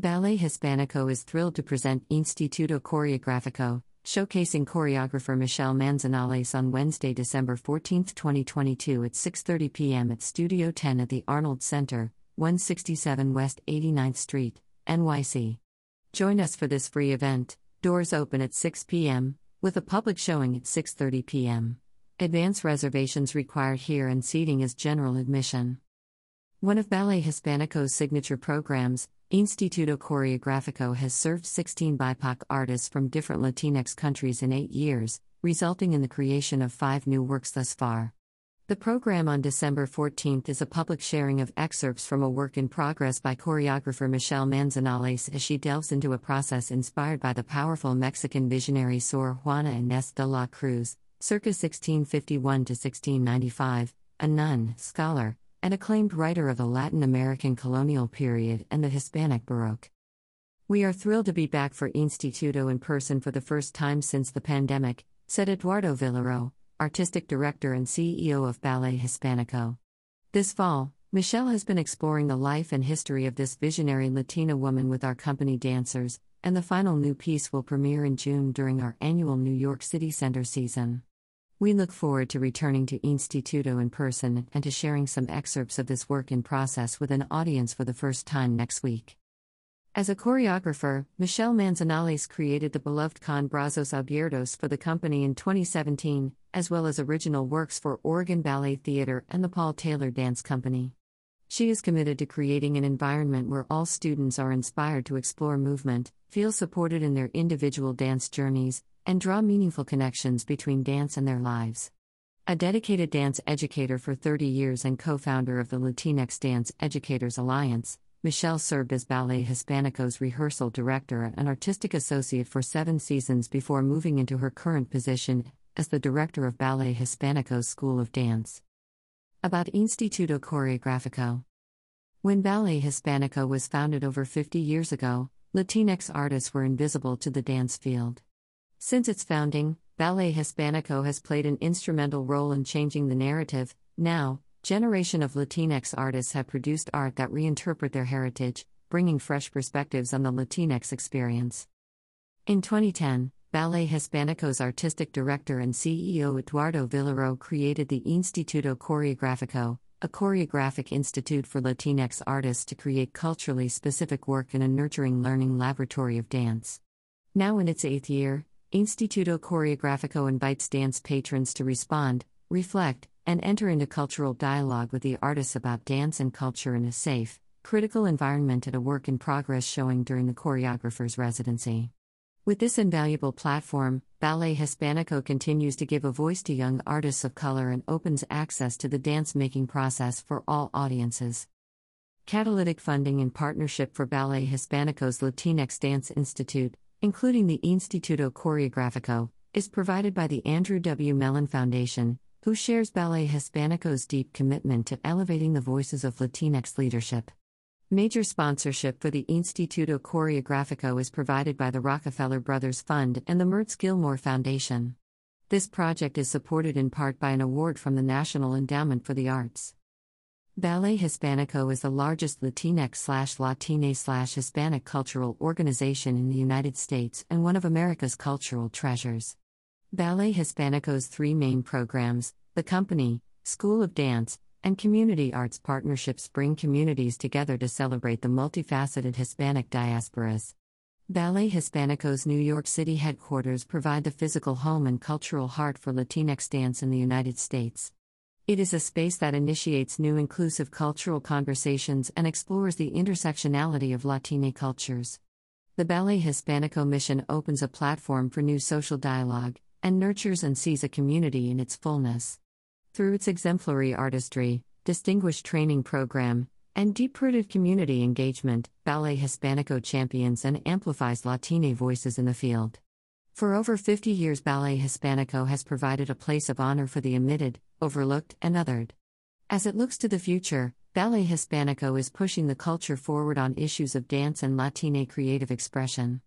Ballet Hispanico is thrilled to present Instituto Coreográfico, showcasing choreographer Michelle Manzanales on Wednesday, December 14, 2022 at 6:30 p.m. at Studio 10 at the Arnold Center, 167 West 89th Street, NYC. Join us for this free event. Doors open at 6 p.m. with a public showing at 6:30 p.m. Advance reservations required here and seating is general admission. One of Ballet Hispanico's signature programs, Instituto Coreográfico has served 16 BIPOC artists from different Latinx countries in eight years, resulting in the creation of five new works thus far. The program on December 14th is a public sharing of excerpts from a work in progress by choreographer Michelle Manzanales as she delves into a process inspired by the powerful Mexican visionary Sor Juana Inés de la Cruz, circa 1651 to 1695, a nun, scholar, and acclaimed writer of the Latin American colonial period and the Hispanic Baroque. We are thrilled to be back for Instituto in person for the first time since the pandemic, said Eduardo Vilaro, artistic director and CEO of Ballet Hispanico. This fall, Michelle has been exploring the life and history of this visionary Latina woman with our company dancers, and the final new piece will premiere in June during our annual New York City Center season. We look forward to returning to Instituto in person and to sharing some excerpts of this work in process with an audience for the first time next week. As a choreographer, Michelle Manzanales created the beloved Con Brazos Abiertos for the company in 2017, as well as original works for Oregon Ballet Theatre and the Paul Taylor Dance Company. She is committed to creating an environment where all students are inspired to explore movement, feel supported in their individual dance journeys, and draw meaningful connections between dance and their lives. A dedicated dance educator for 30 years and co founder of the Latinx Dance Educators Alliance, Michelle served as Ballet Hispanico's rehearsal director and artistic associate for seven seasons before moving into her current position as the director of Ballet Hispanico's School of Dance. About Instituto Coreográfico When Ballet Hispanico was founded over 50 years ago, Latinx artists were invisible to the dance field. Since its founding, Ballet Hispanico has played an instrumental role in changing the narrative. Now, generation of Latinx artists have produced art that reinterpret their heritage, bringing fresh perspectives on the Latinx experience. In 2010, Ballet Hispanico's artistic director and CEO Eduardo Vilaro created the Instituto Coreográfico, a choreographic institute for Latinx artists to create culturally specific work in a nurturing learning laboratory of dance. Now in its eighth year, Instituto Coreográfico invites dance patrons to respond, reflect, and enter into cultural dialogue with the artists about dance and culture in a safe, critical environment at a work in progress showing during the choreographer's residency. With this invaluable platform, Ballet Hispanico continues to give a voice to young artists of color and opens access to the dance making process for all audiences. Catalytic funding in partnership for Ballet Hispanico's Latinx Dance Institute, including the Instituto Coreográfico, is provided by the Andrew W. Mellon Foundation, who shares Ballet Hispanico's deep commitment to elevating the voices of Latinx leadership. Major sponsorship for the Instituto Coreográfico is provided by the Rockefeller Brothers Fund and the Mertz Gilmore Foundation. This project is supported in part by an award from the National Endowment for the Arts. Ballet Hispanico is the largest Latinx slash Latine slash Hispanic cultural organization in the United States and one of America's cultural treasures. Ballet Hispanico's three main programs, the company, School of Dance, and Community Arts partnerships bring communities together to celebrate the multifaceted Hispanic diasporas. Ballet Hispanico's New York City headquarters provide the physical home and cultural heart for Latinx dance in the United States. It is a space that initiates new inclusive cultural conversations and explores the intersectionality of Latine cultures. The Ballet Hispanico mission opens a platform for new social dialogue and nurtures and sees a community in its fullness. Through its exemplary artistry, distinguished training program, and deep rooted community engagement, Ballet Hispanico champions and amplifies Latine voices in the field. For over 50 years, Ballet Hispanico has provided a place of honor for the omitted, overlooked, and othered. As it looks to the future, Ballet Hispanico is pushing the culture forward on issues of dance and Latine creative expression.